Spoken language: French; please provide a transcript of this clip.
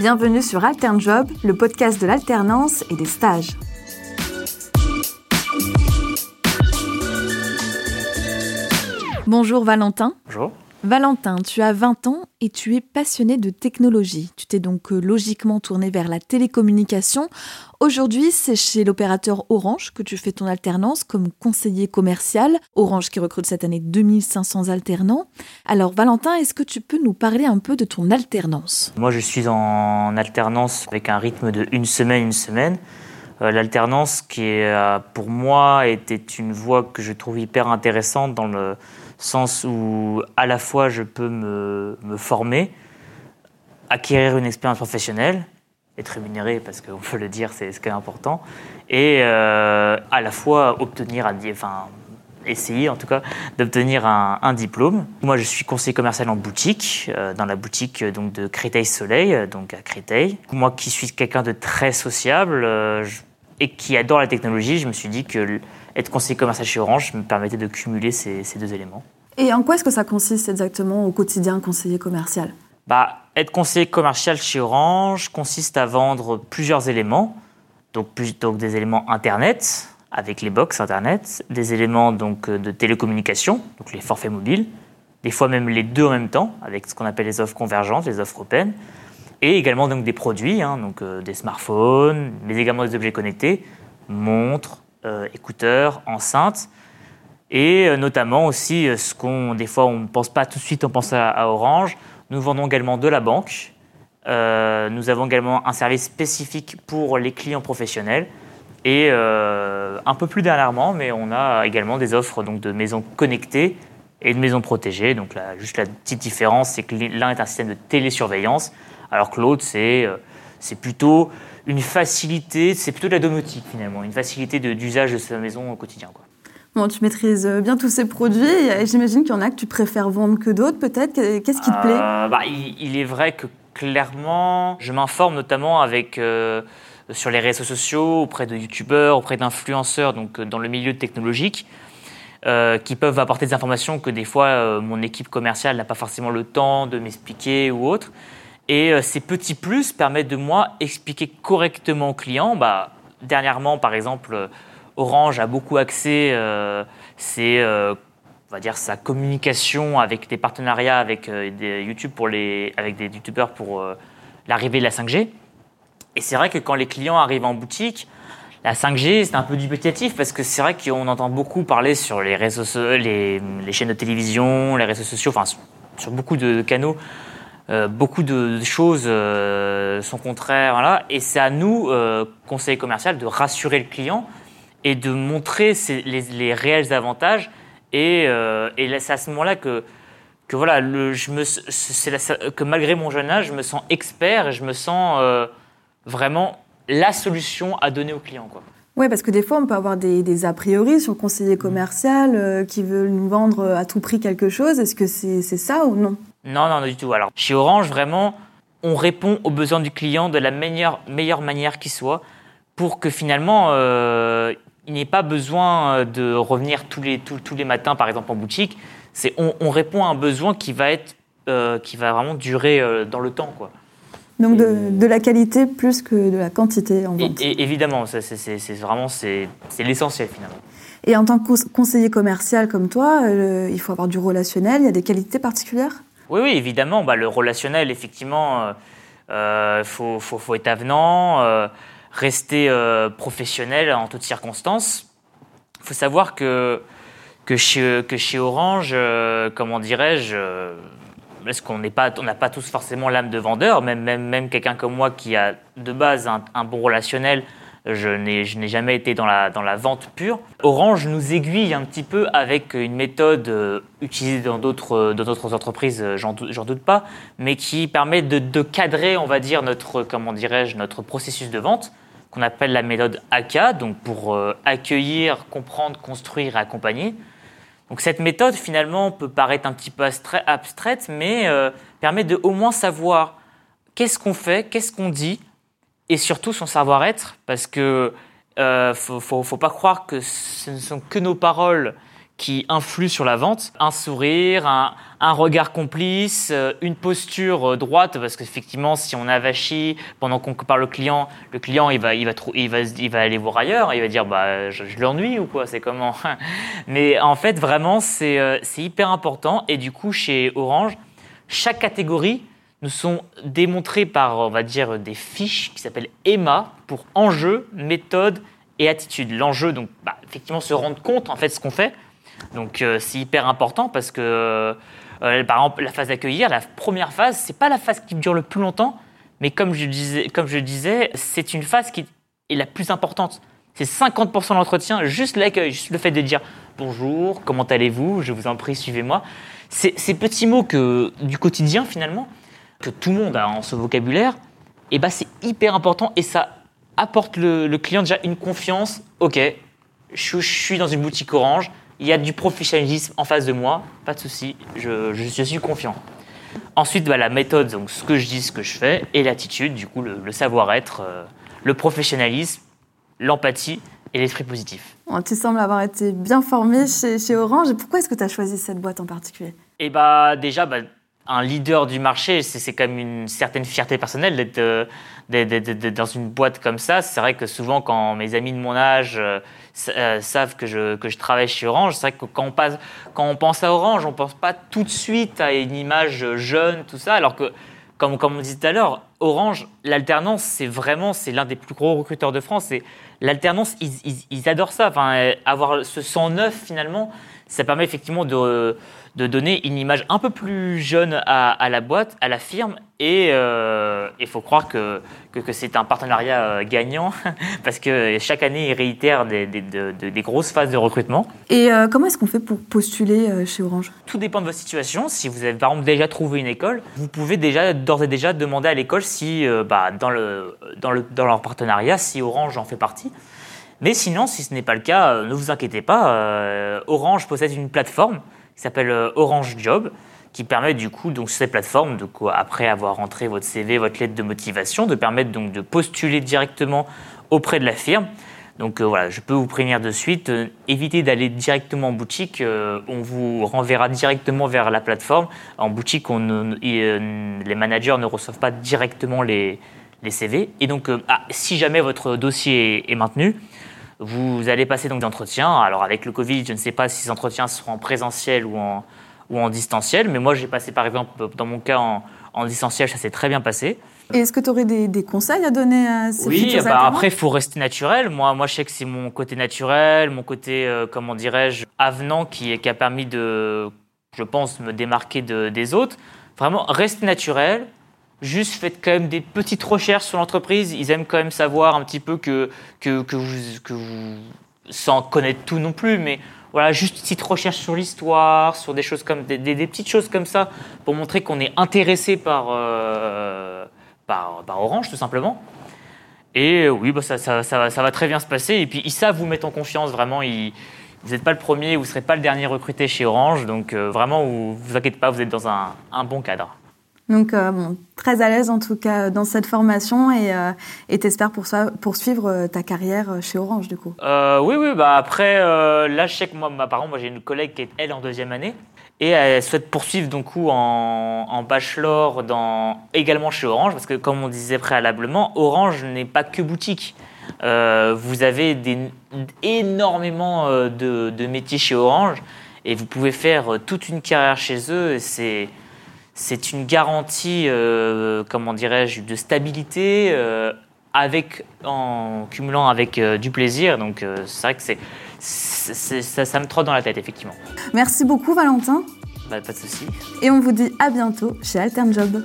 Bienvenue sur AlternJob, le podcast de l'alternance et des stages. Bonjour Valentin. Bonjour. Valentin, tu as 20 ans et tu es passionné de technologie. Tu t'es donc euh, logiquement tourné vers la télécommunication. Aujourd'hui, c'est chez l'opérateur Orange que tu fais ton alternance comme conseiller commercial. Orange qui recrute cette année 2500 alternants. Alors Valentin, est-ce que tu peux nous parler un peu de ton alternance? Moi, je suis en alternance avec un rythme de une semaine, une semaine. Euh, l'alternance qui euh, pour moi était une voie que je trouve hyper intéressante dans le sens où à la fois je peux me, former, acquérir une expérience professionnelle, être rémunéré parce qu'on peut le dire, c'est ce qui est important, et euh, à la fois obtenir, enfin essayer en tout cas d'obtenir un, diplôme. Moi, je suis conseiller commercial en boutique, euh, dans la boutique donc de Créteil Soleil, donc à Créteil. Moi, qui suis quelqu'un de très sociable euh, et qui adore la technologie, je me suis dit que être conseiller commercial chez Orange me permettait de cumuler ces, deux éléments. Et en quoi est-ce que ça consiste exactement au quotidien conseiller commercial? Bah, Être conseiller commercial chez Orange consiste à vendre plusieurs éléments, donc, donc des éléments Internet, avec les box Internet, des éléments donc, de télécommunication, donc les forfaits mobiles, des fois même les deux en même temps, avec ce qu'on appelle les offres convergentes, les offres open, et également donc, des produits, hein, donc, euh, des smartphones, mais également des objets connectés, montres, euh, écouteurs, enceintes, et euh, notamment aussi euh, ce qu'on, des fois, on ne pense pas tout de suite, on pense à, Orange. Nous vendons également de la banque. nous avons également un service spécifique pour les clients professionnels. Et un peu plus dernièrement, mais on a également des offres donc, de maisons connectées et de maisons protégées. Donc là, juste la petite différence, c'est que l'un est un système de télésurveillance, alors que l'autre, c'est, c'est plutôt une facilité, c'est plutôt de la domotique finalement, une facilité d'usage de, sa maison au quotidien. Quoi. Bon, tu maîtrises bien tous ces produits. J'imagine qu'il y en a que tu préfères vendre que d'autres, peut-être. Qu'est-ce qui te plaît? euh, bah, il, est vrai que clairement, je m'informe notamment avec, euh, sur les réseaux sociaux, auprès de youtubeurs, auprès d'influenceurs, donc euh, dans le milieu technologique, qui peuvent apporter des informations que des fois mon équipe commerciale n'a pas forcément le temps de m'expliquer ou autre. Et euh, ces petits plus permettent de moi expliquer correctement aux clients. Bah, dernièrement, par exemple, euh, Orange a beaucoup axé euh, on va dire, sa communication avec des partenariats avec des YouTube pour youtubeurs pour l'arrivée de la 5G. Et c'est vrai que quand les clients arrivent en boutique, la 5G, c'est un peu dubitatif parce que c'est vrai qu'on entend beaucoup parler sur les réseaux, les chaînes de télévision, les réseaux sociaux, enfin sur beaucoup de canaux euh, beaucoup de choses euh, sont contraires. Voilà. Et c'est à nous, euh, conseil commercial, de rassurer le client et de montrer les, réels avantages. Et, c'est à ce moment-là que, que, voilà, le, je me, que malgré mon jeune âge, je me sens expert et je me sens vraiment la solution à donner au client. Quoi. Oui, parce que des fois, on peut avoir des, des a priori sur le conseiller commercial qui veut nous vendre à tout prix quelque chose. Est-ce que c'est ça ou non? Non, non, du tout. Alors, chez Orange, vraiment, on répond aux besoins du client de la meilleure, meilleure manière qui soit pour que finalement, euh, il n'ait pas besoin euh, de revenir tous les, tous, les matins, par exemple, en boutique. C'est, on, répond à un besoin qui va, être, euh, qui va vraiment durer dans le temps. Quoi. Donc de, la qualité plus que de la quantité en vente. Et, évidemment, c'est, vraiment c'est, l'essentiel finalement. Et en tant que conseiller commercial comme toi, il faut avoir du relationnel, il y a des qualités particulières? Oui, oui, évidemment. Bah, le relationnel, effectivement, il euh, euh, faut, faut, être avenant, euh, rester professionnel en toutes circonstances. Il faut savoir que, que, chez, que chez Orange, comment dirais-je, est-ce qu'on n'a pas, pas tous forcément l'âme de vendeur, même, même, même quelqu'un comme moi qui a de base un, un bon relationnel je n'ai jamais été dans la, vente pure. Orange nous aiguille un petit peu avec une méthode euh, utilisée dans d'autres entreprises, euh, j'en doute pas, mais qui permet de, cadrer, on va dire, notre, comment dirais-je, notre processus de vente, qu'on appelle la méthode ACA, donc pour euh, accueillir, comprendre, construire et accompagner. Donc cette méthode, finalement, peut paraître un petit peu abstraite, mais permet de au moins savoir qu'est-ce qu'on fait, qu'est-ce qu'on dit, et surtout son savoir-être, parce que euh, faut, pas croire que ce ne sont que nos paroles qui influent sur la vente. Un sourire, un, regard complice, euh, une posture euh, droite, parce qu'effectivement, si on avachit pendant qu'on parle au client, le client, il va, il va, il va, aller voir ailleurs, il va dire, bah, je, l'ennuie ou quoi, c'est comment? Mais en fait, vraiment, c'est c'est hyper important. Et du coup, chez Orange, chaque catégorie nous sont démontrées par, on va dire, des fiches qui s'appellent EMA pour enjeu, méthode et attitude. L'enjeu, donc, bah, effectivement, se rendre compte en fait de ce qu'on fait. Donc, euh, c'est hyper important parce que, euh, par exemple, la phase d'accueillir, la première phase, c'est pas la phase qui dure le plus longtemps, mais comme je disais, comme je disais, c'est une phase qui est la plus importante. C'est 50% de l'entretien, juste l'accueil, juste le fait de dire bonjour, comment allez-vous, je vous en prie, suivez-moi. Ces petits mots que, du quotidien, finalement, que tout le monde a en ce vocabulaire, et eh ben, c'est hyper important et ça apporte le, client déjà une confiance. Ok, je, suis dans une boutique Orange, il y a du professionnalisme en face de moi, pas de souci, je, suis confiant. Ensuite, bah, la méthode, donc ce que je dis, ce que je fais, et l'attitude, du coup, le, savoir-être, euh, le professionnalisme, l'empathie et l'esprit positif. tu sembles avoir été bien formé chez, Orange. pourquoi est-ce que tu as choisi cette boîte en particulier? Eh bah, déjà, bah, un leader du marché, c'est quand même une certaine fierté personnelle d'être euh, dans une boîte comme ça. C'est vrai que souvent, quand mes amis de mon âge euh, euh, savent que je, que je travaille chez Orange, c'est vrai que quand on, passe, quand on pense à Orange, on pense pas tout de suite à une image jeune, tout ça, alors que, comme, comme on disait tout à l'heure, Orange, l'alternance, c'est vraiment, c'est l'un des plus gros recruteurs de France. Et l'alternance, ils, ils, adorent ça. Enfin, avoir ce sang neuf, finalement, ça permet effectivement de de donner une image un peu plus jeune à, la boîte, à la firme. Et il euh, faut croire que, que, c'est un partenariat euh, gagnant parce que chaque année, il réitère des, des, grosses phases de recrutement. Et euh, comment est-ce qu'on fait pour postuler chez Orange? Tout dépend de votre situation. Si vous avez par exemple déjà trouvé une école, vous pouvez déjà d'ores et déjà demander à l'école si, bah, dans, le, dans, le, dans leur partenariat, si Orange en fait partie. Mais sinon, si ce n'est pas le cas, ne vous inquiétez pas. Orange possède une plateforme qui s'appelle euh, Orange Job, qui permet du coup, donc sur cette plateforme, de quoi, après avoir rentré votre CV, votre lettre de motivation, de permettre donc de postuler directement auprès de la firme. Donc euh, voilà, je peux vous prévenir de suite, euh, évitez d'aller directement en boutique, on vous renverra directement vers la plateforme. En boutique, on, les managers ne reçoivent pas directement les, les CV. Et donc, ah, si jamais votre dossier est maintenu, vous allez passer donc des entretiens. Alors avec le Covid, je ne sais pas si ces entretiens seront en présentiel ou en, ou en distanciel, mais moi j'ai passé par exemple dans mon cas en, en distanciel, ça s'est très bien passé. Est-ce que tu aurais des, des, conseils à donner à ces Oui, bah après il faut rester naturel. Moi, moi je sais que c'est mon côté naturel, mon côté, euh, comment dirais-je, avenant qui, qui, a permis de, je pense, me démarquer de, des autres. Vraiment, rester naturel, Juste faites quand même des petites recherches sur l'entreprise. Ils aiment quand même savoir un petit peu que, que, vous, que vous, sans connaître tout non plus, mais voilà, juste une petite recherche sur l'histoire, sur des choses comme des, petites choses comme ça, pour montrer qu'on est intéressé par, euh, par, Orange, tout simplement. Et oui, bah ça, ça, va très bien se passer. Et puis, ils savent vous mettre en confiance, vraiment. Vous n'êtes pas le premier, vous ne serez pas le dernier recruté chez Orange. Donc, euh, vraiment, vous vous inquiétez pas, vous êtes dans un bon cadre. Donc, euh, très à l'aise en tout cas dans cette formation et euh, t'espères pour poursuivre euh, ta carrière chez Orange du coup. oui, oui, bah après, là je sais que moi, par exemple, moi j'ai une collègue qui est elle en deuxième année et elle souhaite poursuivre donc en, en bachelor dans, également chez Orange parce que comme on disait préalablement, Orange n'est pas que boutique. vous avez des, énormément de, de métiers chez Orange et vous pouvez faire toute une carrière chez eux. C'est c'est une garantie, euh, comment dirais-je, de stabilité euh, avec, en cumulant avec euh, du plaisir. Donc c'est vrai que c'est, ça, ça, me trotte dans la tête, effectivement. Merci beaucoup, Valentin. Bah, pas de souci. Et on vous dit à bientôt chez Alternjob.